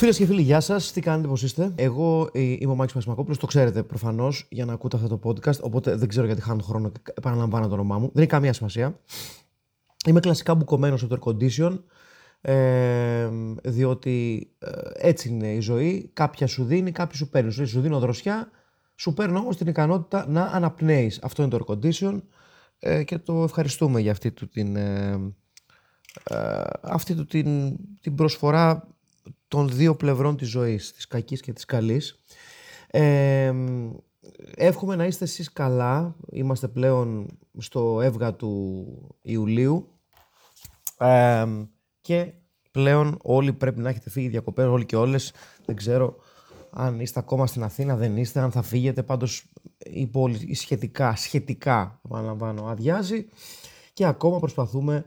Φίλες και φίλοι, γεια σας. Τι κάνετε, πώς είστε; Εγώ ε, είμαι ο Μάκης Πασμακόπουλο, το ξέρετε προφανώς για να ακούτε αυτό το podcast. Οπότε δεν ξέρω γιατί χάνω χρόνο και επαναλαμβάνω το όνομά μου. Δεν έχει καμία σημασία. Είμαι κλασικά μπουκωμένος στο air condition. Ε, διότι ε, έτσι είναι η ζωή. Κάποια σου δίνει, κάποια σου παίρνει. Σου δίνω δροσιά, σου παίρνω όμως την ικανότητα να αναπνέεις. Αυτό είναι το air condition ε, και το ευχαριστούμε για αυτή του την, ε, ε αυτή του την, την προσφορά των δύο πλευρών της ζωής, της κακής και της καλής. Ε, εύχομαι να είστε εσείς καλά. Είμαστε πλέον στο έβγα του Ιουλίου. και πλέον όλοι πρέπει να έχετε φύγει διακοπές, όλοι και όλες. Δεν ξέρω αν είστε ακόμα στην Αθήνα, δεν είστε, αν θα φύγετε. Πάντως η πόλη σχετικά, σχετικά, επαναλαμβάνω, αδειάζει. Και ακόμα προσπαθούμε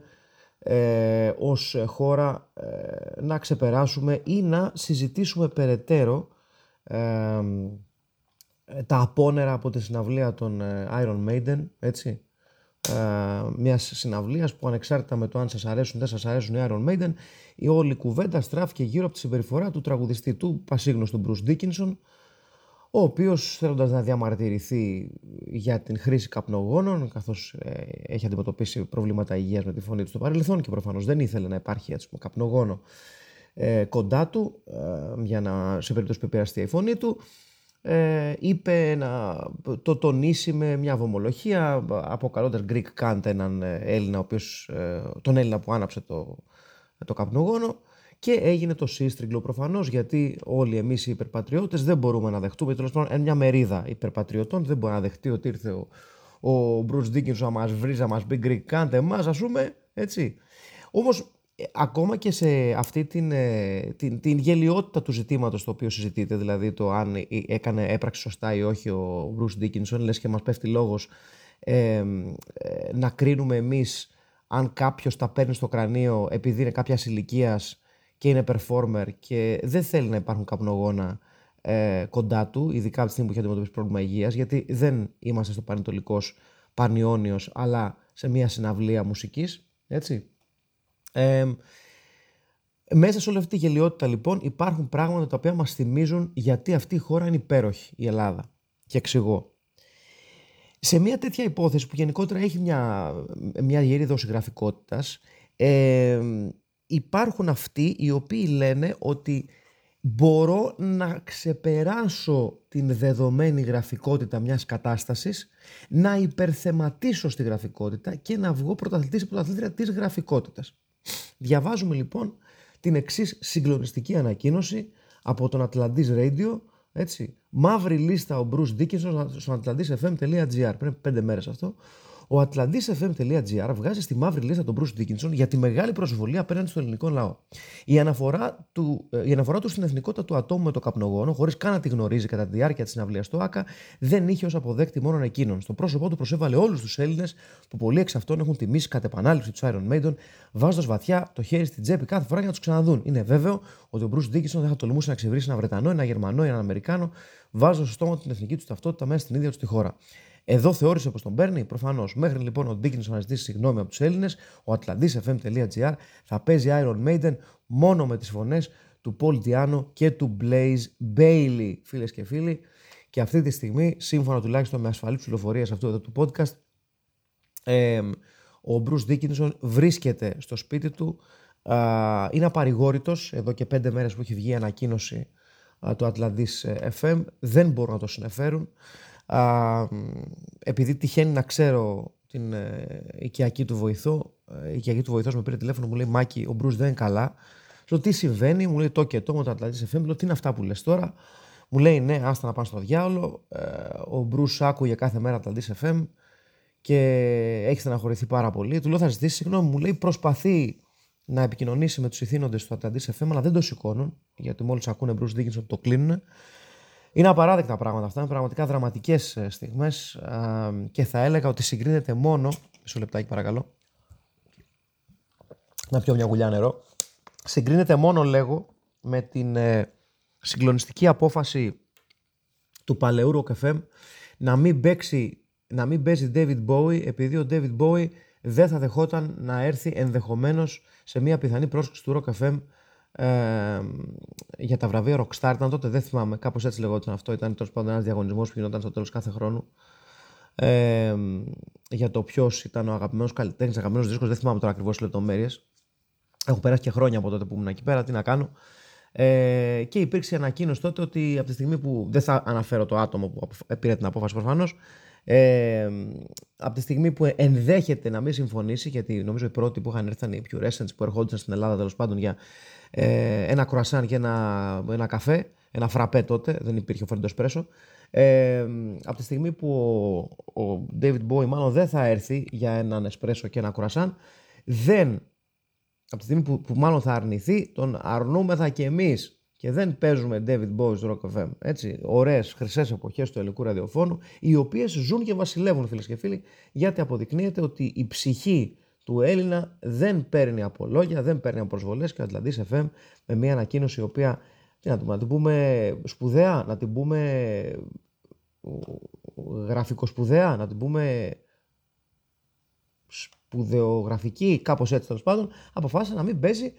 ε, ως χώρα ε, να ξεπεράσουμε ή να συζητήσουμε περαιτέρω ε, τα απόνερα από τη συναυλία των ε, Iron Maiden, έτσι. Ε, μια συναυλίας που ανεξάρτητα με το αν σας αρέσουν ή δεν σας αρέσουν οι Iron Maiden, η όλη κουβέντα στράφηκε γύρω από τη συμπεριφορά του τραγουδιστή του πασίγνωστου Bruce Dickinson, ο οποίος θέλοντας να διαμαρτυρηθεί για την χρήση καπνογόνων, καθώς ε, έχει αντιμετωπίσει προβλήματα υγείας με τη φωνή του στο παρελθόν και προφανώς δεν ήθελε να υπάρχει έτσι, καπνογόνο ε, κοντά του, ε, για να, σε περίπτωση που επηρεαστεί η φωνή του, ε, είπε να το τονίσει με μια βομολογία, αποκαλώντας Greek Kant έναν Έλληνα, ο οποίος, τον Έλληνα που άναψε το, το καπνογόνο, και έγινε το σύστριγκλο προφανώς γιατί όλοι εμείς οι υπερπατριώτες δεν μπορούμε να δεχτούμε, τέλος πάντων, μια μερίδα υπερπατριωτών δεν μπορεί να δεχτεί ότι ήρθε ο, ο Μπρουζ Ντίκινσον να μα βρει, να μα πει Greek κάντε εμάς, ας πούμε. Έτσι. Όμως, ε, ακόμα και σε αυτή την, ε, την, την γελιότητα του ζητήματος το οποίο συζητείτε, δηλαδή το αν ε, έκανε, έπραξε σωστά ή όχι ο Μπρουζ Ντίκινσον, λες και μας πέφτει λόγος ε, να κρίνουμε εμείς αν κάποιος τα παίρνει στο κρανίο επειδή είναι κάποια ηλικίας και είναι performer και δεν θέλει να υπάρχουν καπνογόνα ε, κοντά του, ειδικά από τη στιγμή που έχει αντιμετωπίσει πρόβλημα υγείας, γιατί δεν είμαστε στο Πανετολικός Πανιόνιος, αλλά σε μια συναυλία μουσικής. Έτσι. Ε, μέσα σε όλη αυτή τη γελιότητα λοιπόν υπάρχουν πράγματα τα οποία μας θυμίζουν γιατί αυτή η χώρα είναι υπέροχη, η Ελλάδα. Και εξηγώ. Σε μια τέτοια υπόθεση που γενικότερα έχει μια, μια γερή δόση γραφικότητας, ε, υπάρχουν αυτοί οι οποίοι λένε ότι μπορώ να ξεπεράσω την δεδομένη γραφικότητα μιας κατάστασης, να υπερθεματίσω στη γραφικότητα και να βγω πρωταθλητής ή πρωταθλήτρια της γραφικότητας. Διαβάζουμε λοιπόν την εξής συγκλονιστική ανακοίνωση από τον Atlantis Radio, έτσι, μαύρη λίστα ο Bruce Dickinson στο atlantisfm.gr, πριν πέντε μέρες αυτό, ο atlantisfm.gr βγάζει στη μαύρη λίστα τον Bruce Dickinson για τη μεγάλη προσβολή απέναντι στον ελληνικό λαό. Η αναφορά του, ε, η αναφορά του στην εθνικότητα του ατόμου με το καπνογόνο, χωρίς καν να τη γνωρίζει κατά τη διάρκεια της συναυλίας του ΑΚΑ, δεν είχε ως αποδέκτη μόνο εκείνον. Στο πρόσωπό του προσέβαλε όλους τους Έλληνες που πολλοί εξ αυτών έχουν τιμήσει κατ' επανάληψη τους Iron Maiden, βάζοντας βαθιά το χέρι στην τσέπη κάθε φορά για να τους ξαναδούν. Είναι βέβαιο ότι ο Bruce Dickinson δεν θα τολμούσε να ξεβρίσει ένα Βρετανό, ένα Γερμανό, έναν Αμερικανό, βάζοντας στο στόμα την εθνική του ταυτότητα μέσα στην ίδια του τη χώρα. Εδώ θεώρησε πως τον παίρνει, προφανώς. Μέχρι λοιπόν ο Ντίκινσον να ζητήσει συγγνώμη από τους Έλληνες, ο atlantisfm.gr θα παίζει Iron Maiden μόνο με τις φωνές του Paul Diano και του Blaze Bailey, φίλες και φίλοι. Και αυτή τη στιγμή, σύμφωνα τουλάχιστον με ασφαλή πληροφορία αυτού εδώ του podcast, ε, ο Bruce Dickinson βρίσκεται στο σπίτι του. Α, είναι απαρηγόρητος, εδώ και πέντε μέρες που έχει βγει η ανακοίνωση α, του Atlantis FM, δεν μπορούν να το συνεφέρουν. Α, επειδή τυχαίνει να ξέρω την ε, οικιακή του βοηθό, ε, η οικιακή του βοηθός με πήρε τηλέφωνο, μου λέει Μάκη, ο Μπρουζ δεν είναι καλά. Λέω τι συμβαίνει, μου λέει το και το με το Ατλαντής FM. Λέω τι είναι αυτά που λες τώρα. Μου λέει ναι, άστα να πάνε στο διάολο. Ε, ο Μπρουζ άκουγε κάθε μέρα Ατλαντής FM και έχει στεναχωρηθεί πάρα πολύ. Του λέω θα ζητήσεις συγγνώμη, μου λέει προσπαθεί να επικοινωνήσει με τους ηθήνοντες του Ατλαντής FM, αλλά δεν το σηκώνουν, γιατί μόλις ακούνε Bruce Dickinson το κλείνουν. Είναι απαράδεκτα πράγματα αυτά. Είναι πραγματικά δραματικές ε, στιγμές και θα έλεγα ότι συγκρίνεται μόνο. Μισό λεπτάκι, παρακαλώ. Να πιω μια γουλιά νερό. Συγκρίνεται μόνο, λέγω, με την ε, συγκλονιστική απόφαση του παλαιού Rock FM να μην, παίξει, να μην παίζει David Bowie επειδή ο David Bowie δεν θα δεχόταν να έρθει ενδεχομένως σε μια πιθανή πρόσκληση του Rock FM ε, για τα βραβεία Rockstar. Ήταν τότε, δεν θυμάμαι, κάπως έτσι λεγόταν αυτό. Ήταν τέλος πάντων ένας διαγωνισμός που γινόταν στο τέλος κάθε χρόνου. Ε, για το ποιος ήταν ο αγαπημένος καλλιτέχνης, αγαπημένος δίσκος. Δεν θυμάμαι τώρα ακριβώς λεπτομέρειες. Έχω περάσει και χρόνια από τότε που ήμουν εκεί πέρα. Τι να κάνω. Ε, και υπήρξε ανακοίνωση τότε ότι από τη στιγμή που. Δεν θα αναφέρω το άτομο που πήρε την απόφαση προφανώς. Ε, από τη στιγμή που ενδέχεται να μην συμφωνήσει, γιατί νομίζω οι πρώτοι που είχαν έρθει ήταν οι Pure που ερχόντουσαν στην Ελλάδα τέλος πάντων για ε, ένα κρουασάν και ένα, ένα καφέ, ένα φραπέ τότε, δεν υπήρχε ο Φρέντο Εσπρέσο. Ε, από τη στιγμή που ο, ο David Bowie μάλλον δεν θα έρθει για έναν εσπρέσο και ένα κρουασάν, δεν, από τη στιγμή που, που μάλλον θα αρνηθεί, τον αρνούμεθα και εμείς και δεν παίζουμε David Bowie στο Rock FM. Έτσι, ωραίες χρυσές εποχές του ελληνικού ραδιοφώνου, οι οποίες ζουν και βασιλεύουν φίλες και φίλοι, γιατί αποδεικνύεται ότι η ψυχή του Έλληνα δεν παίρνει από λόγια, δεν παίρνει από προσβολές και ο Ατλαντής FM με μια ανακοίνωση η οποία, τι να, να την πούμε σπουδαία, να την πούμε γραφικοσπουδαία, να την πούμε σπουδαιογραφική, κάπως έτσι τέλος πάντων, αποφάσισε να μην παίζει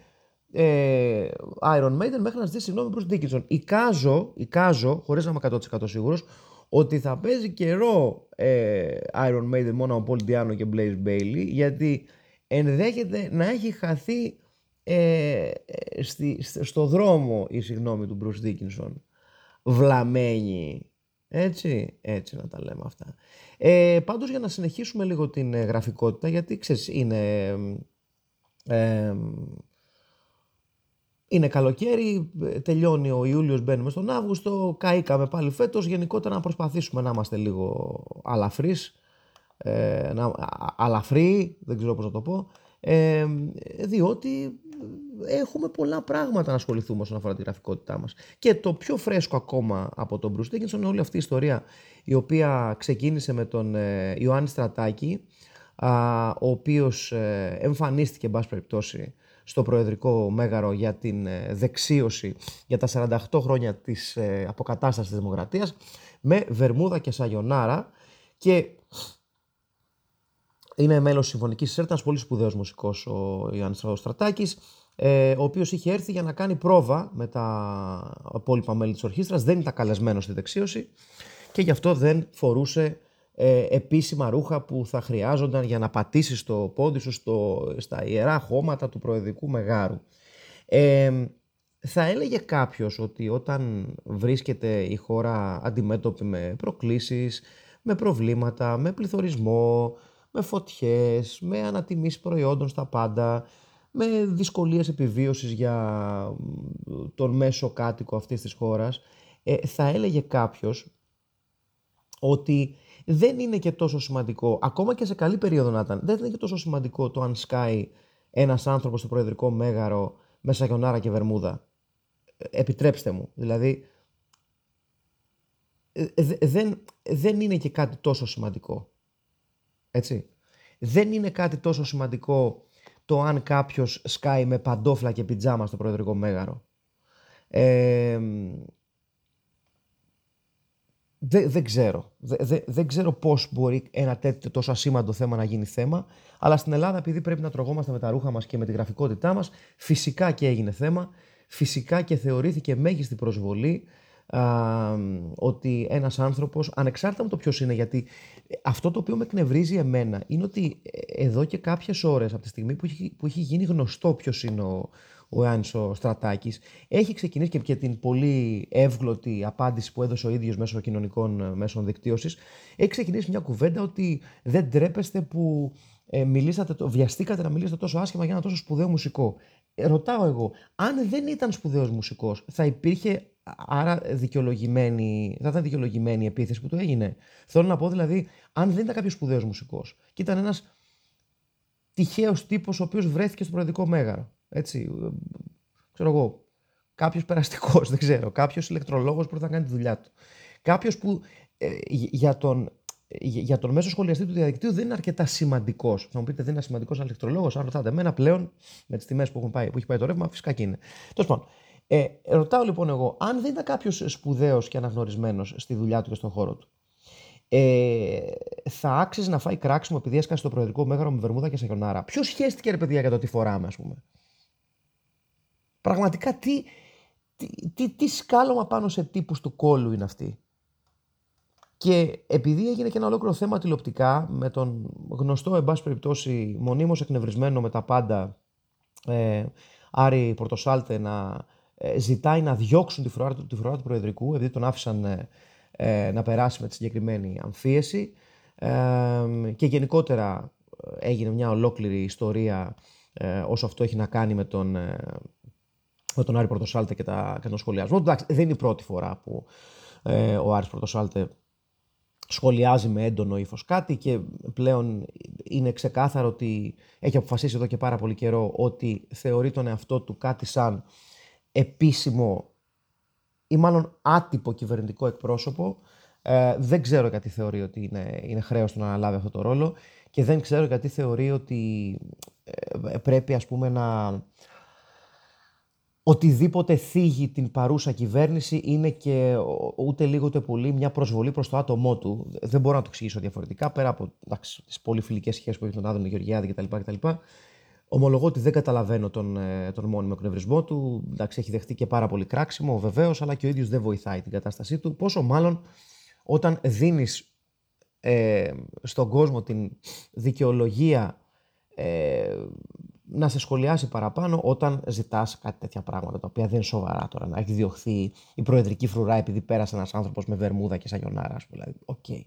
ε, Iron Maiden μέχρι να ζητήσει συγγνώμη προς Dickinson. Εικάζω, εικάζω, χωρίς να είμαι 100% σίγουρος, ότι θα παίζει καιρό ε, Iron Maiden μόνο από Paul Diano και Blaze Bailey γιατί ενδέχεται να έχει χαθεί ε, στη, στο δρόμο η συγγνώμη του Bruce Dickinson. Βλαμμένη. Έτσι, έτσι να τα λέμε αυτά. Ε, πάντως για να συνεχίσουμε λίγο την ε, γραφικότητα γιατί ξέρεις είναι ε, είναι καλοκαίρι, τελειώνει ο Ιούλιος, μπαίνουμε στον Αύγουστο, καήκαμε πάλι φέτος, γενικότερα να προσπαθήσουμε να είμαστε λίγο αλαφρείς, ε, να, αλαφροί, δεν ξέρω πώς να το πω, ε, διότι έχουμε πολλά πράγματα να ασχοληθούμε όσον αφορά τη γραφικότητά μας. Και το πιο φρέσκο ακόμα από τον Bruce Dickinson είναι όλη αυτή η ιστορία η οποία ξεκίνησε με τον ε, Ιωάννη Στρατάκη, α, ο οποίος ε, εμφανίστηκε, εν πάση περιπτώσει, στο Προεδρικό Μέγαρο για την ε, δεξίωση για τα 48 χρόνια της ε, αποκατάστασης της Δημοκρατίας με Βερμούδα και Σαγιονάρα και είναι μέλος της Συμφωνικής Σέρτας, πολύ σπουδαίος μουσικός ο Ιωάννης Στρατάκης, ε, ο οποίος είχε έρθει για να κάνει πρόβα με τα υπόλοιπα μέλη της ορχήστρας, δεν ήταν καλεσμένος στη δεξίωση και γι' αυτό δεν φορούσε ε, επίσημα ρούχα που θα χρειάζονταν για να πατήσεις το πόδι σου στο, στα ιερά χώματα του προεδρικού μεγάρου. Ε, θα έλεγε κάποιος ότι όταν βρίσκεται η χώρα αντιμέτωπη με προκλήσεις, με προβλήματα, με πληθωρισμό, με φωτιές, με ανατιμήσεις προϊόντων στα πάντα, με δυσκολίες επιβίωσης για τον μέσο κάτοικο αυτής της χώρας, ε, θα έλεγε κάποιος ότι δεν είναι και τόσο σημαντικό, ακόμα και σε καλή περίοδο να ήταν, δεν είναι και τόσο σημαντικό το αν σκάει ένας άνθρωπος στο προεδρικό μέγαρο με σαγιονάρα και βερμούδα. Ε, επιτρέψτε μου. Δηλαδή, ε, δεν, δεν είναι και κάτι τόσο σημαντικό. Έτσι. Δεν είναι κάτι τόσο σημαντικό το αν κάποιος σκάει με παντόφλα και πιτζάμα στο προεδρικό μέγαρο. Ε, δεν, δεν ξέρω. Δεν, δεν ξέρω πώς μπορεί ένα τέτοιο τόσο ασήμαντο θέμα να γίνει θέμα. Αλλά στην Ελλάδα, επειδή πρέπει να τρογόμαστε με τα ρούχα μας και με τη γραφικότητά μας, φυσικά και έγινε θέμα. Φυσικά και θεωρήθηκε μέγιστη προσβολή α, ότι ένας άνθρωπος, ανεξάρτητα με το ποιος είναι, γιατί αυτό το οποίο με εκνευρίζει εμένα είναι ότι ε, εδώ και κάποιες ώρες από τη στιγμή που έχει, που έχει γίνει γνωστό ποιος είναι ο, ο Ιωάννης ο Στρατάκης. Έχει ξεκινήσει και, και την πολύ εύγλωτη απάντηση που έδωσε ο ίδιος μέσω κοινωνικών ε, μέσων δικτύωσης. Έχει ξεκινήσει μια κουβέντα ότι δεν τρέπεστε που ε, μιλήσατε, βιαστήκατε να μιλήσετε τόσο άσχημα για ένα τόσο σπουδαίο μουσικό. Ε, ρωτάω εγώ, αν δεν ήταν σπουδαίος μουσικός, θα υπήρχε άρα δικαιολογημένη, θα ήταν δικαιολογημένη η επίθεση που του έγινε; Θέλω να πω δηλαδή, αν δεν ήταν κάποιος σπουδαίος μουσικός και ήταν ένας τυχαίος τύπος ο οποίος βρέθηκε στο προεδρικό μέγαρο έτσι, ξέρω εγώ, κάποιος περαστικός, δεν ξέρω, κάποιος ηλεκτρολόγος που θα κάνει τη δουλειά του. Κάποιος που ε, για, τον, για τον μέσο σχολιαστή του διαδικτύου δεν είναι αρκετά σημαντικός. Θα μου πείτε, δεν είναι σημαντικός ένα ηλεκτρολόγος. Αν ρωτάτε εμένα πλέον με τις τιμές που, έχουν πάει, που έχει πάει το ρεύμα, φυσικά και είναι. Τέλος πάντων, ε, ρωτάω λοιπόν εγώ, αν δεν ήταν κάποιος σπουδαίος και αναγνωρισμένος στη δουλειά του και στον χώρο του, ε, θα άξιζε να φάει κράξιμο επειδή έσκασε το προεδρικό μέγαρο με βερμούδα και σαγιονάρα. Ποιος σχέστηκε ρε παιδιά για το τι φοράμε, ας πούμε; Πραγματικά τι, τι, τι, τι σκάλωμα πάνω σε τύπους του κόλου είναι αυτή. Και επειδή έγινε και ένα ολόκληρο θέμα τηλεοπτικά με τον γνωστό, εν πάση περιπτώσει, μονίμως εκνευρισμένο με τα πάντα ε, Άρη Πορτοσάλτε να ε, ζητάει να διώξουν τη φρουρά, τη του Προεδρικού, επειδή τον άφησαν ε, ε, να περάσει με τη συγκεκριμένη αμφίεση. και γενικότερα έγινε μια ολόκληρη ιστορία όσο αυτό έχει να κάνει με τον, με τον Άρη Πορτοσάλτε και, τα, και τον σχολιασμό. Εντάξει, δεν είναι η πρώτη φορά που ο Άρης Πορτοσάλτε σχολιάζει με έντονο ύφος κάτι και πλέον είναι ξεκάθαρο ότι έχει αποφασίσει εδώ και πάρα πολύ καιρό ότι θεωρεί τον εαυτό του κάτι σαν επίσημο ή μάλλον άτυπο κυβερνητικό εκπρόσωπο. Ε, δεν ξέρω γιατί θεωρεί ότι είναι, είναι χρέος του να αναλάβει αυτό το ρόλο και δεν ξέρω γιατί θεωρεί ότι ε, πρέπει ας πούμε να οτιδήποτε θίγει την παρούσα κυβέρνηση είναι και ούτε λίγο ούτε πολύ μια προσβολή προς το άτομό του. Δεν μπορώ να το εξηγήσω διαφορετικά πέρα από τις πολύ φιλικέ σχέσεις που έχει τον Άδωνο Γεωργιάδη κτλ. κτλ. Ομολογώ ότι δεν καταλαβαίνω τον, ε, τον μόνιμο εκνευρισμό του. Εντάξει, έχει δεχτεί και πάρα πολύ κράξιμο βεβαίως, αλλά και ο ίδιος δεν βοηθάει την κατάστασή του. Πόσο μάλλον όταν δίνεις ε, στον κόσμο την δικαιολογία ε, να σε σχολιάσει παραπάνω όταν ζητάς κάτι τέτοια πράγματα τα οποία δεν είναι σοβαρά τώρα. Να έχει διωχθεί η προεδρική φρουρά επειδή πέρασε ένας άνθρωπος με βερμούδα και σαγιονάρα, ας πούμε. Δηλαδή, okay.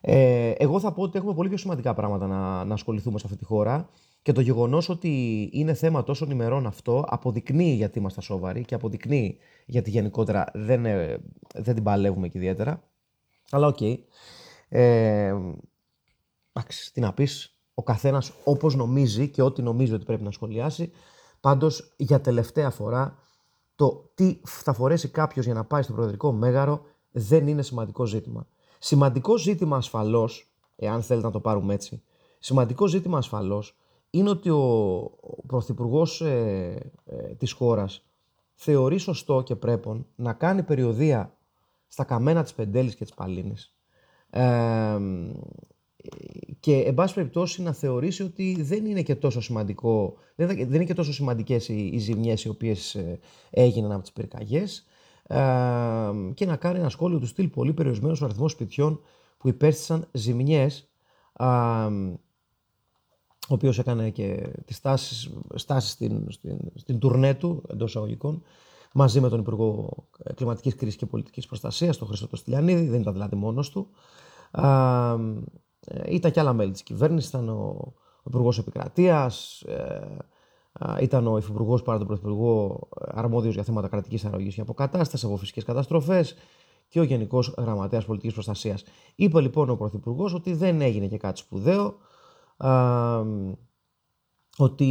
Ε, εγώ θα πω ότι έχουμε πολύ πιο σημαντικά πράγματα να, να ασχοληθούμε σε αυτή τη χώρα και το γεγονός ότι είναι θέμα τόσων ημερών αυτό αποδεικνύει γιατί είμαστε σοβαροί και αποδεικνύει γιατί γενικότερα δεν, ε, δεν την παλεύουμε και ιδιαίτερα. Αλλά OK. Okay. Ε, εντάξει, τι να πεις, ο καθένας όπως νομίζει και ό,τι νομίζει ότι πρέπει να σχολιάσει. Πάντως για τελευταία φορά το τι θα φορέσει κάποιος για να πάει στο προεδρικό μέγαρο δεν είναι σημαντικό ζήτημα. Σημαντικό ζήτημα ασφαλώς, εάν θέλετε να το πάρουμε έτσι, σημαντικό ζήτημα ασφαλώς είναι ότι ο, ο Πρωθυπουργός ε, ε, της χώρας θεωρεί σωστό και πρέπει να κάνει περιοδία στα καμένα της Πεντέλης και της Παλίνης ε, και εν πάση περιπτώσει να θεωρήσει ότι δεν είναι και τόσο σημαντικό, δεν, είναι και τόσο σημαντικές οι, οι ζημιές οι οποίες ε, έγιναν από τις πυρκαγιές ε, και να κάνει ένα σχόλιο του στυλ πολύ περιορισμένος ο αριθμός σπιτιών που υπέστησαν ζημιές ε, ο οποίος έκανε και τις στάσεις, στάσεις στην, στην, στην τουρνέ του εντός εισαγωγικών μαζί με τον Υπουργό Κλιματικής Κρίσης και Πολιτικής Προστασίας, τον Χρήστο Στυλιανίδη, δεν ήταν δηλαδή μόνος του. Ε, ήταν και άλλα μέλη της κυβέρνησης, ήταν ο, ο Υπουργός Επικρατείας, ε, ήταν ο Υφυπουργός παρά τον Πρωθυπουργό αρμόδιος για θέματα κρατικής αρρωγής και αποκατάστασης από φυσικές καταστροφές και ο Γενικός Γραμματέας Πολιτικής Προστασίας. Είπε λοιπόν ο Πρωθυπουργός ότι δεν έγινε και κάτι σπουδαίο, α, ότι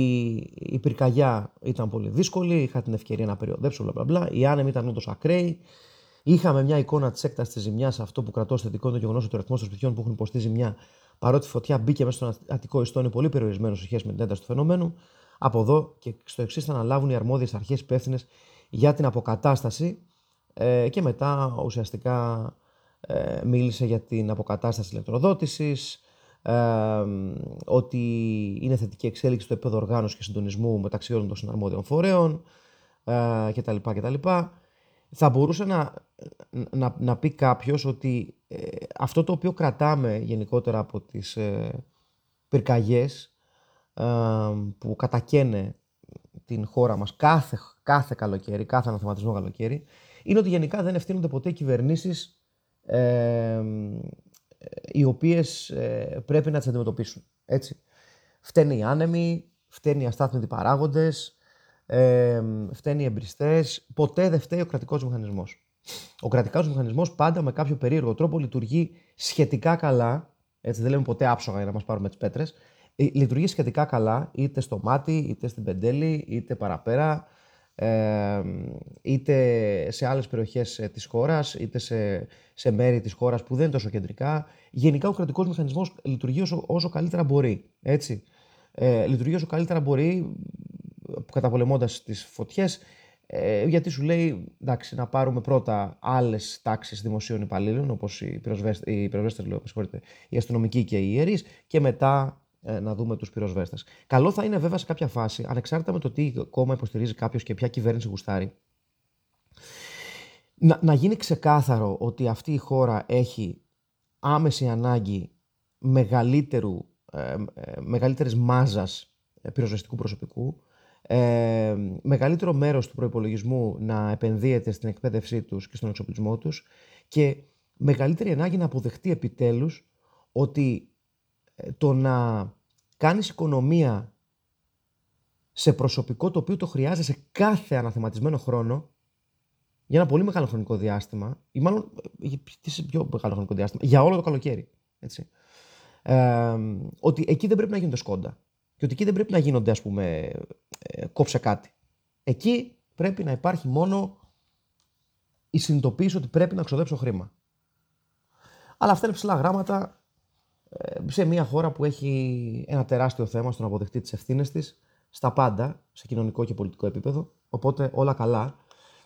η πυρκαγιά ήταν πολύ δύσκολη, είχα την ευκαιρία να περιοδέψω, μπλα, μπλα, μπλα. οι άνεμοι ήταν όντως ακραίοι, Είχαμε μια εικόνα της έκτασης της ζημιάς, αυτό που κρατώ θετικό είναι το γεγονός ότι ο αριθμός των σπιτιών που έχουν υποστεί ζημιά, παρότι η φωτιά μπήκε μέσα στον Αττικό ιστό, είναι πολύ περιορισμένο σε σχέση με την ένταση του φαινομένου. Από εδώ και στο εξής θα αναλάβουν οι αρμόδιες αρχές υπεύθυνες για την αποκατάσταση ε, και μετά ουσιαστικά ε, μίλησε για την αποκατάσταση ηλεκτροδότησης, ε, ότι είναι θετική εξέλιξη στο επίπεδο οργάνωσης και συντονισμού μεταξύ όλων των συναρμόδιων φορέων ε, κτλ. κτλ. Θα μπορούσε να, να, να πει κάποιος ότι ε, αυτό το οποίο κρατάμε γενικότερα από τις ε, πυρκαγιές ε, που κατακαίνε την χώρα μας κάθε, κάθε καλοκαίρι, κάθε αναθεματισμό καλοκαίρι, είναι ότι γενικά δεν ευθύνονται ποτέ οι κυβερνήσεις ε, οι οποίες πρέπει να τις αντιμετωπίσουν. Έτσι. Φταίνει οι άνεμοι, φταίνει οι αστάθμιτοι παράγοντες, ε, φταίνει οι εμπριστές. Ποτέ δεν φταίει ο κρατικός μηχανισμός. Ο κρατικός μηχανισμός πάντα με κάποιο περίεργο τρόπο λειτουργεί σχετικά καλά. Έτσι δεν λέμε ποτέ άψογα για να μας πάρουμε τις πέτρες. Ε, λειτουργεί σχετικά καλά είτε στο μάτι, είτε στην πεντέλη, είτε παραπέρα. ε, είτε σε άλλες περιοχές ε, της χώρας, είτε σε, σε μέρη της χώρας που δεν είναι τόσο κεντρικά. Γενικά ο κρατικός μηχανισμός λειτουργεί όσο, όσο καλύτερα μπορεί. Έτσι. Ε, λειτουργεί όσο καλύτερα μπορεί καταπολεμώντας τις φωτιές ε, γιατί σου λέει εντάξει, να πάρουμε πρώτα άλλες τάξεις δημοσίων υπαλλήλων, όπως οι πυροσβέστε, λέω, οι αστυνομικοί και οι ιερείς, και μετά ε, να δούμε τους πυροσβέστες. Καλό θα είναι βέβαια σε κάποια φάση, ανεξάρτητα με το τι κόμμα υποστηρίζει κάποιος και ποια κυβέρνηση γουστάρει, να, να γίνει ξεκάθαρο ότι αυτή η χώρα έχει άμεση ανάγκη μεγαλύτερου, ε, ε μεγαλύτερης μάζας ε, πυροσβεστικού προσωπικού, ε, μεγαλύτερο μέρος του προϋπολογισμού να επενδύεται στην εκπαίδευσή τους και στον εξοπλισμό τους και μεγαλύτερη ανάγκη να αποδεχτεί επιτέλους ότι ε, το να κάνεις οικονομία σε προσωπικό το οποίο το χρειάζεσαι κάθε αναθεματισμένο χρόνο για ένα πολύ μεγάλο χρονικό διάστημα, ή μάλλον ε, τι σε πιο μεγάλο χρονικό διάστημα, για όλο το καλοκαίρι. Έτσι. Ε, ότι εκεί δεν πρέπει να γίνονται σκόντα. Και ότι εκεί δεν πρέπει να γίνονται, ας πούμε, ε, κόψε κάτι. Εκεί πρέπει να υπάρχει μόνο η συνειδητοποίηση ότι πρέπει να ξοδέψω χρήμα. Αλλά αυτά είναι ψηλά γράμματα ε, σε μια χώρα που έχει ένα τεράστιο θέμα στο να αποδεχτεί τις ευθύνε της στα πάντα, σε κοινωνικό και πολιτικό επίπεδο. Οπότε όλα καλά.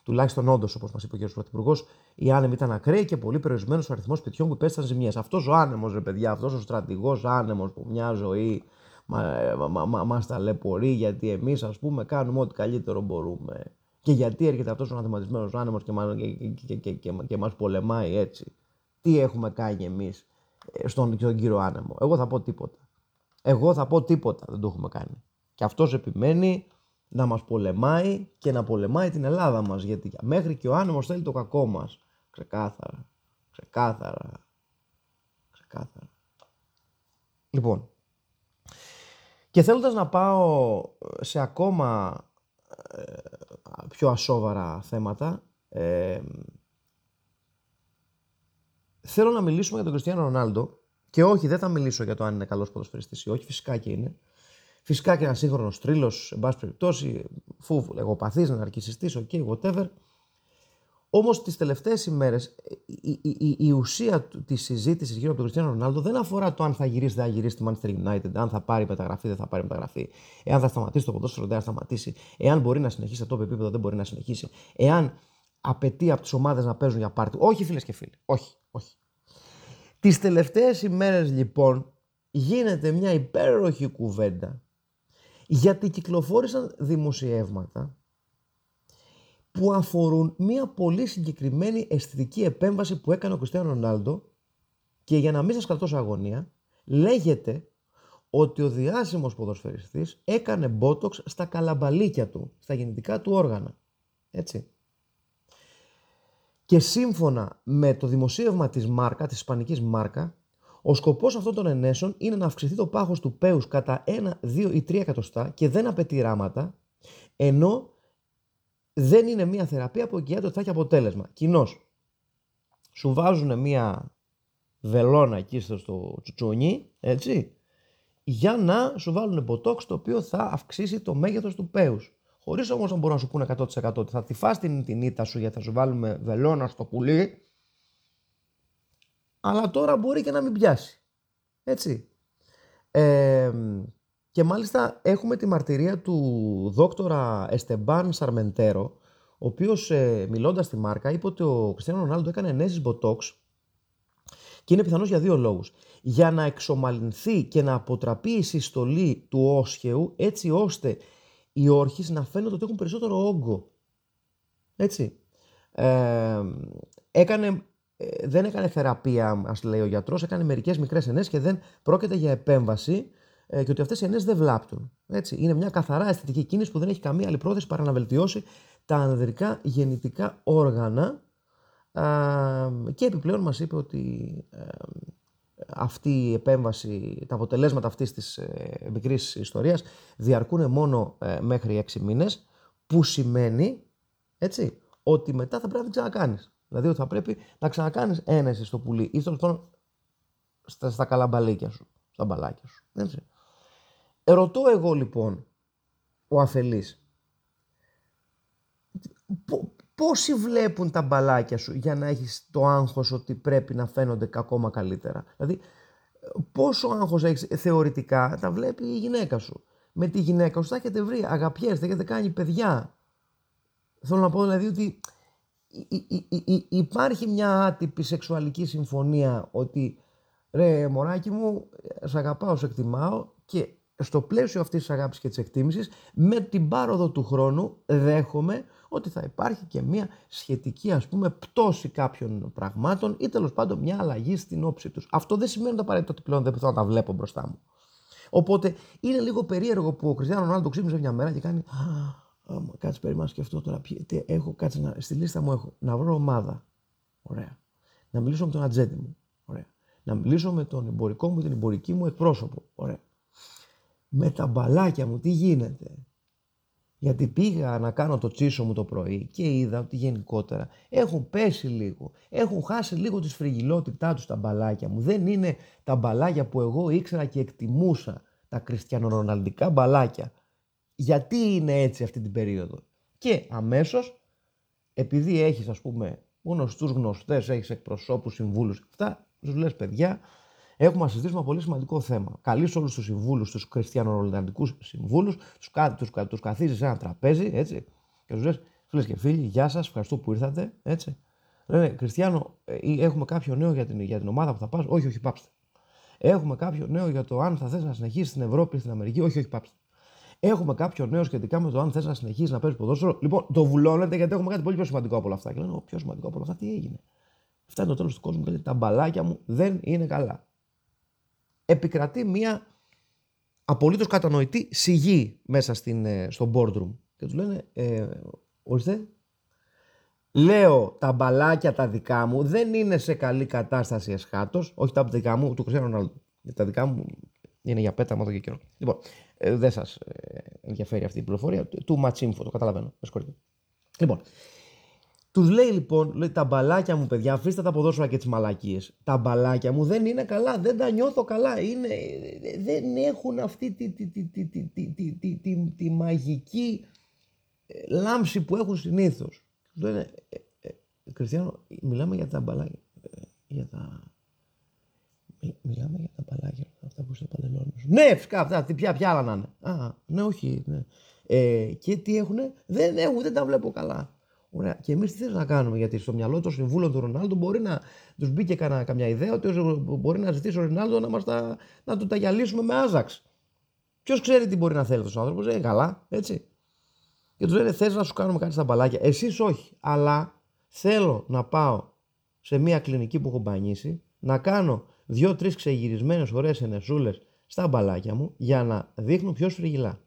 Τουλάχιστον όντως, όπως μας είπε ο κ. Πρωθυπουργός, οι άνεμοι ήταν ακραίοι και πολύ περιορισμένος ο αριθμός σπιτιών που υπέστησαν ζημιέ. Αυτός ο άνεμος, ρε παιδιά, αυτός ο στρατηγός άνεμος που μια ζωή μα, μα, μα, μας ταλαιπωρεί γιατί εμείς ας πούμε κάνουμε ό,τι καλύτερο μπορούμε. Και γιατί έρχεται αυτός ο αναθεματισμένος άνεμος και, μας, και, και, και, και, μας πολεμάει έτσι. Τι έχουμε κάνει εμείς ε, στον, στον κύριο άνεμο. Εγώ θα πω τίποτα. Εγώ θα πω τίποτα δεν το έχουμε κάνει. Και αυτός επιμένει να μας πολεμάει και να πολεμάει την Ελλάδα μας. Γιατί μέχρι και ο άνεμος θέλει το κακό μας. Ξεκάθαρα. Ξεκάθαρα. Ξεκάθαρα. Λοιπόν, και θέλοντας να πάω σε ακόμα ε, πιο ασόβαρα θέματα, ε, θέλω να μιλήσουμε για τον Κριστιανό Ρονάλντο και όχι, δεν θα μιλήσω για το αν είναι καλός ποδοσφαιριστής ή όχι, φυσικά και είναι. Φυσικά και ένας σύγχρονος θρύλος, εν πάση περιπτώσει, φούβου, εγωπαθή, ναρκιστή, OK, okay, whatever. Όμως τις τελευταίες ημέρες η, η, η, η, ουσία της συζήτησης γύρω από τον Κριστιανό Ρονάλντο δεν αφορά το αν θα γυρίσει, δεν θα γυρίσει στη Manchester United, αν θα πάρει μεταγραφή, δεν θα πάρει μεταγραφή, εάν θα σταματήσει το ποδόσφαιρο, δεν θα σταματήσει, εάν μπορεί να συνεχίσει σε top επίπεδο, δεν μπορεί να συνεχίσει, εάν απαιτεί από τις ομάδες να παίζουν για πάρτι. Όχι, φίλες και φίλοι. Όχι, όχι. Τις τελευταίες ημέρες λοιπόν γίνεται μια υπέροχη κουβέντα γιατί κυκλοφόρησαν δημοσιεύματα που αφορούν μια πολύ συγκεκριμένη αισθητική επέμβαση που έκανε ο Κριστιανό Ρονάλντο και για να μην σας κρατώ σε αγωνία, λέγεται ότι ο διάσημος ποδοσφαιριστής έκανε μπότοξ στα καλαμπαλίκια του, στα γεννητικά του όργανα. Έτσι. Και σύμφωνα με το δημοσίευμα της Μάρκα, της ισπανικής Μάρκα, ο σκοπός αυτών των ενέσεων είναι να αυξηθεί το πάχος του πέους κατά 1, 2 ή 3 εκατοστά και δεν απαιτεί ράματα, ενώ δεν είναι μια θεραπεία που εγγυάται ότι θα έχει αποτέλεσμα. Κοινώς. Σου βάζουν μια βελόνα εκεί στο τσουτσούνι, έτσι, για να σου βάλουν ποτόξ το οποίο θα αυξήσει το μέγεθος του πέους. Χωρίς όμως να μπορούν να σου πούνε 100% ότι θα τη φας την, την ήττα σου γιατί θα σου βάλουμε βελόνα στο πουλί. Αλλά τώρα μπορεί και να μην πιάσει. Έτσι. Ε, και μάλιστα έχουμε τη μαρτυρία του δόκτορα Εστεμπάν Σαρμεντέρο, ο οποίος ε, μιλώντας στη μάρκα είπε ότι ο Κριστιανό Ρονάλντο έκανε ενέσεις Botox και είναι πιθανός για δύο λόγους. Για να εξομαλυνθεί και να αποτραπεί η συστολή του όσχεου, έτσι ώστε οι όρχες να φαίνονται ότι έχουν περισσότερο όγκο. Έτσι. Ε, έκανε, ε, δεν έκανε θεραπεία, ας λέει ο γιατρός, έκανε μερικές μικρές ενέσεις και δεν πρόκειται για επέμβαση ε, και ότι αυτές οι ενέσει δεν βλάπτουν. Έτσι. Είναι μια καθαρά αισθητική κίνηση που δεν έχει καμία άλλη πρόθεση παρά να βελτιώσει τα ανδρικά γεννητικά όργανα. και επιπλέον μας είπε ότι αυτή η επέμβαση, τα αποτελέσματα αυτής της ε, μικρής ιστορίας διαρκούν μόνο ε, μέχρι 6 μήνες, που σημαίνει έτσι, ότι μετά θα πρέπει να την ξανακάνεις. Δηλαδή ότι θα πρέπει να ξανακάνεις ένεση στο πουλί ή στο στα, στα καλαμπαλίκια σου, στα μπαλάκια σου. Έτσι. Ρωτώ εγώ λοιπόν, ο αφελής, πόσοι βλέπουν τα μπαλάκια σου για να έχεις το άγχος ότι πρέπει να φαίνονται ακόμα καλύτερα; Δηλαδή, πόσο άγχος έχεις θεωρητικά, τα βλέπει η γυναίκα σου. Με τη γυναίκα σου θα έχετε βρει, αγαπιέστε, έχετε κάνει παιδιά. Θέλω να πω δηλαδή ότι υπάρχει μια άτυπη σεξουαλική συμφωνία ότι ρε μωράκι μου, σε αγαπάω, σε εκτιμάω και στο πλαίσιο αυτής της αγάπης και της εκτίμησης με την πάροδο του χρόνου δέχομαι ότι θα υπάρχει και μια σχετική ας πούμε πτώση κάποιων πραγμάτων ή τέλος πάντων μια αλλαγή στην όψη τους. Αυτό δεν σημαίνει απαραίτητο ότι πλέον δεν θα τα βλέπω μπροστά μου. Οπότε είναι λίγο περίεργο που ο Κριστιανό Ρονάλντο ξύπνησε μια μέρα και κάνει Άμα κάτσε περίμενα σκεφτώ τώρα. Τι, έχω κάτσε να, στη λίστα μου έχω να βρω ομάδα. Ωραία. Να μιλήσω με τον ατζέντη μου. Ωραία. Να μιλήσω με τον εμπορικό μου, την εμπορική μου εκπρόσωπο. Ωραία. Με τα μπαλάκια μου, τι γίνεται; Γιατί πήγα να κάνω το τσίσο μου το πρωί και είδα ότι γενικότερα έχουν πέσει λίγο. Έχουν χάσει λίγο τη σφριγιλότητά τους τα μπαλάκια μου. Δεν είναι τα μπαλάκια που εγώ ήξερα και εκτιμούσα. Τα χριστιανοροναλντικά μπαλάκια γιατί είναι έτσι αυτή την περίοδο; Και αμέσως, επειδή έχεις ας πούμε γνωστούς γνωστές, έχεις εκπροσώπους, συμβούλους, αυτά, σου λες παιδιά, έχουμε να συζητήσουμε ένα πολύ σημαντικό θέμα. Καλείς όλους τους συμβούλους, τους χριστιανορολαντικού συμβούλους, τους τους, τους καθίζεις σε ένα τραπέζι, έτσι, και τους λες, φίλες και φίλοι, γεια σας, ευχαριστώ που ήρθατε, έτσι. Λένε, Χριστιανό, ε, έχουμε κάποιο νέο για την, για την ομάδα που θα πας, όχι, όχι, πάψτε. Έχουμε κάποιο νέο για το αν θα θες να συνεχίσεις στην Ευρώπη, στην Αμερική, όχι, όχι, πάψτε. Έχουμε κάποιο νέο σχετικά με το αν θες να συνεχίσεις να παίζεις ποδόσφαιρο; Λοιπόν, το βουλώνετε γιατί έχουμε κάτι πολύ πιο σημαντικό από όλα αυτά. Και λένε, πιο σημαντικό από όλα αυτά, τι έγινε; Φτάνει το τέλος του κόσμου και λέει, τα μπαλάκια μου δεν είναι καλά. Επικρατεί μια απολύτως κατανοητή σιγή μέσα στην, ε, στο boardroom. Και τους λένε, ε, ορίστε, λέω τα μπαλάκια τα δικά μου δεν είναι σε καλή κατάσταση εσχάτως. Όχι τα δικά μου, του Κριστιανού Ρονάλντο. Τα δικά μου είναι για πέταμα εδώ και καιρό. Λοιπόν, ε, δεν σας ε, ενδιαφέρει αυτή η πληροφορία. Του info, το καταλαβαίνω. Με Λοιπόν, τους λέει λοιπόν, λέει, τα μπαλάκια μου, παιδιά, αφήστε τα ποδόσφαιρα και τις μαλακίες. Τα μπαλάκια μου δεν είναι καλά, δεν τα νιώθω καλά. Είναι, δεν έχουν αυτή τη, τη, τη, τη, τη, τη, τη, τη, τη μαγική λάμψη που έχουν συνήθως. Τους λένε, ε, ε, Κριστιανό, μιλάμε για τα μπαλάκια. Για τα... Μιλάμε για τα μπαλάκια αυτά που είσαι παντελόνι Ναι, φυσικά αυτά, ποια, ποια άλλα να είναι. Α, ναι, όχι. Ναι. Ε, και τι έχουν, δεν έχουν, δεν τα βλέπω καλά. Ωραία. Και εμείς τι θέλουμε να κάνουμε, γιατί στο μυαλό των συμβούλων του Ρονάλντο μπορεί να τους μπήκε κανένα, καμιά ιδέα ότι μπορεί να ζητήσει ο Ρονάλντο να, μας τα, να του τα γυαλίσουμε με άζαξ. Ποιος ξέρει τι μπορεί να θέλει αυτός ο άνθρωπος, είναι καλά, έτσι. Και τους λένε: Θες να σου κάνουμε κάτι στα μπαλάκια. Εσείς όχι, αλλά θέλω να πάω σε μια κλινική που έχω μπανίσει, να κάνω δύο-τρεις ξεγυρισμένες ωραίες ενεσούλες στα μπαλάκια μου για να δείχνουν πιο σφριγγυλά.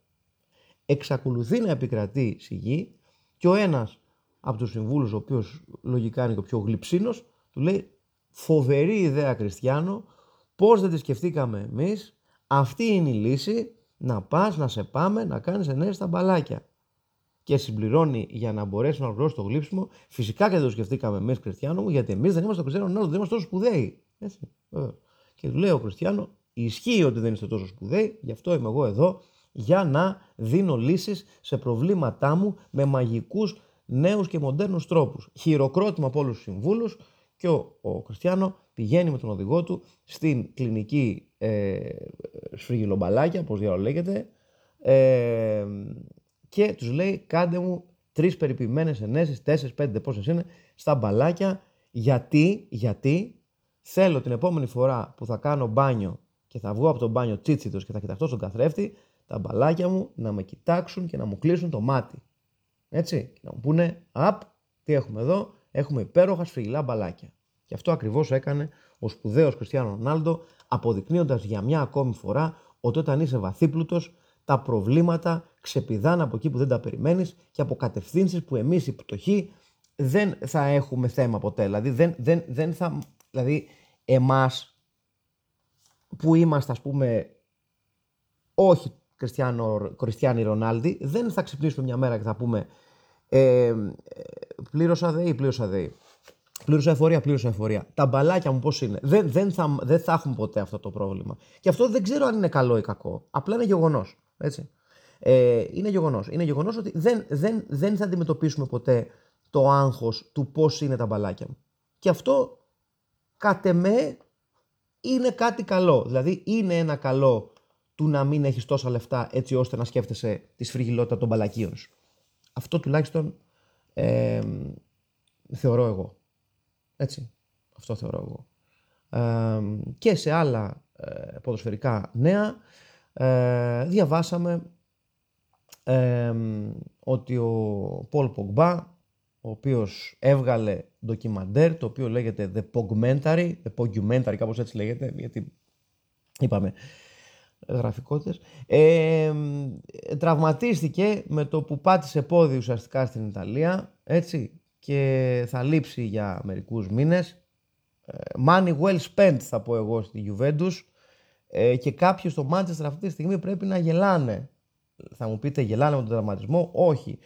Εξακολουθεί να επικρατεί σιγή και ο ένας από τους συμβούλους, ο οποίος λογικά είναι και ο πιο γλυψίνος, του λέει: Φοβερή ιδέα, Κριστιανό, πώς δεν τη σκεφτήκαμε εμείς, αυτή είναι η λύση. Να πας, να σε πάμε, να κάνεις ενέργεια στα μπαλάκια. Και συμπληρώνει για να μπορέσει να ολοκληρώσει το γλύψιμο. Φυσικά και δεν το σκεφτήκαμε εμείς, Κριστιανό μου, γιατί εμείς δεν είμαστε το Κριστιανό δεν είμαστε τόσο σπουδαίοι. Έτσι. Και του λέει ο Κριστιανό, ισχύει ότι δεν είστε τόσο σπουδαίοι, γι' αυτό είμαι εγώ εδώ, για να δίνω λύσεις σε προβλήματά μου με μαγικούς νέους και μοντέρνους τρόπους. Χειροκρότημα από όλους τους συμβούλους και ο, ο Κριστιανό πηγαίνει με τον οδηγό του στην κλινική ε, σφριγιλομπαλάκια, όπως λέγεται, ε, και τους λέει κάντε μου τρεις περιποιημένες ενέσεις, τέσσερις, πέντε πόσες είναι, στα μπαλάκια, γιατί, γιατί Θέλω την επόμενη φορά που θα κάνω μπάνιο και θα βγω από το μπάνιο τσίτσιτος και θα κοιταχτώ στον καθρέφτη, τα μπαλάκια μου να με κοιτάξουν και να μου κλείσουν το μάτι. Έτσι, και να μου πούνε, απ, τι έχουμε εδώ, έχουμε υπέροχα σφυγιλά μπαλάκια. Και αυτό ακριβώς έκανε ο σπουδαίος Κριστιανό Ρονάλντο, αποδεικνύοντας για μια ακόμη φορά ότι όταν είσαι βαθύπλουτος, τα προβλήματα ξεπηδάνε από εκεί που δεν τα περιμένεις και από κατευθύνσεις που εμείς οι πτωχοί δεν θα έχουμε θέμα ποτέ. Δηλαδή δεν, δεν, δεν θα Δηλαδή, εμάς που είμαστε, ας πούμε, όχι Κριστιανοί Ρονάλντι, δεν θα ξυπνήσουμε μια μέρα και θα πούμε ε, πλήρωσα ΔΕΗ, πλήρωσα ΔΕΗ. Πλήρωσα εφορία, πλήρωσα εφορία. Τα μπαλάκια μου πώς είναι. Δεν, δεν, θα, δεν θα έχουν ποτέ αυτό το πρόβλημα. Και αυτό δεν ξέρω αν είναι καλό ή κακό. Απλά είναι γεγονός. Έτσι. Ε, είναι γεγονός. Είναι γεγονός ότι δεν, δεν, δεν θα αντιμετωπίσουμε ποτέ το άγχος του πώς είναι τα μπαλάκια μου. Και αυτό κατ' εμέ είναι κάτι καλό. Δηλαδή είναι ένα καλό του να μην έχεις τόσα λεφτά έτσι ώστε να σκέφτεσαι τη σφριγιλότητα των μπαλακίων σου. Αυτό τουλάχιστον ε, θεωρώ εγώ. Έτσι. Αυτό θεωρώ εγώ. Ε, και σε άλλα ε, ποδοσφαιρικά νέα ε, διαβάσαμε ότι ο Πολ Πογκμπά ο οποίος έβγαλε ντοκιμαντέρ το οποίο λέγεται The Pogmentary, The Pogmentary κάπως έτσι λέγεται γιατί είπαμε γραφικότητες. Ε, τραυματίστηκε με το που πάτησε πόδι ουσιαστικά στην Ιταλία έτσι και θα λείψει για μερικούς μήνες. Ε, money well spent θα πω εγώ στη Juventus ε, και κάποιοι στο Manchester αυτή τη στιγμή πρέπει να γελάνε. Θα μου πείτε γελάνε με τον τραυματισμό; Όχι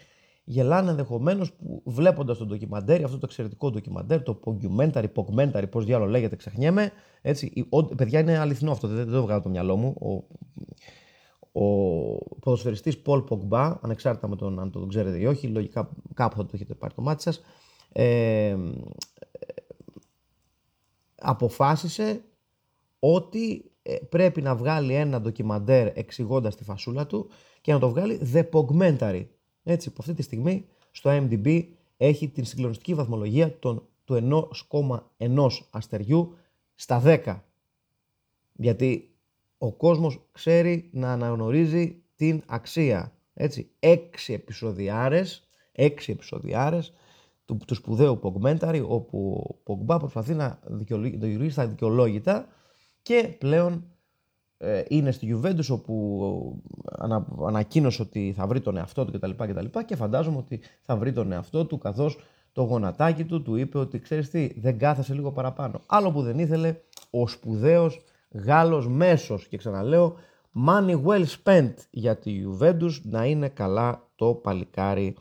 γελάνε ενδεχομένως που βλέποντας το ντοκιμαντέρ, αυτό το εξαιρετικό ντοκιμαντέρ, το Pogumentary, Pogmentary, πώς διάλογο λέγεται, ξεχνιέμαι. Έτσι, ο, παιδιά είναι αληθινό αυτό, δεν, το βγάλω το μυαλό μου. Ο, ο ποδοσφαιριστής Πολ Πογκμπά, ανεξάρτητα με τον αν το ξέρετε ή όχι, λογικά κάπου θα το έχετε πάρει το μάτι σας, ε, αποφάσισε ότι ε, πρέπει να βγάλει ένα ντοκιμαντέρ εξηγώντας τη φασούλα του και να το βγάλει The Pogmentary. Έτσι που αυτή τη στιγμή στο IMDb έχει την συγκλονιστική βαθμολογία των, του 1,1 αστεριού στα 10. Γιατί ο κόσμος ξέρει να αναγνωρίζει την αξία. Έτσι, έξι επεισοδιάρες, έξι επεισοδιάρες του, του σπουδαίου Pogmentary, όπου ο Πογκμπά προσπαθεί να δικαιολογήσει τα δικαιολόγητα και πλέον ε, είναι στη Juventus όπου ανα, ανακοίνωσε ότι θα βρει τον εαυτό του κτλ. κτλ. Και φαντάζομαι ότι θα βρει τον εαυτό του καθώς το γονατάκι του του είπε ότι ξέρεις τι δεν κάθεσε λίγο παραπάνω. Άλλο που δεν ήθελε ο σπουδαίος Γάλλος μέσος και ξαναλέω money well spent για τη Juventus να είναι καλά το παλικάρι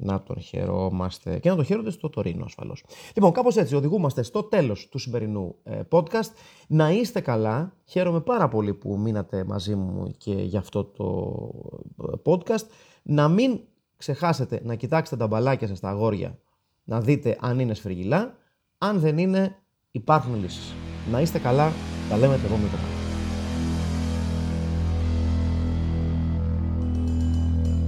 να τον χαιρόμαστε και να τον χαίρονται στο Τωρίνο ασφαλώς. Λοιπόν, κάπως έτσι οδηγούμαστε στο τέλος του σημερινού ε, podcast. Να είστε καλά. Χαίρομαι πάρα πολύ που μείνατε μαζί μου και για αυτό το ε, podcast. Να μην ξεχάσετε να κοιτάξετε τα μπαλάκια σας, τα αγόρια, να δείτε αν είναι σφριγγυλά. Αν δεν είναι, υπάρχουν λύσεις. Να είστε καλά. Τα λέμε το επόμενο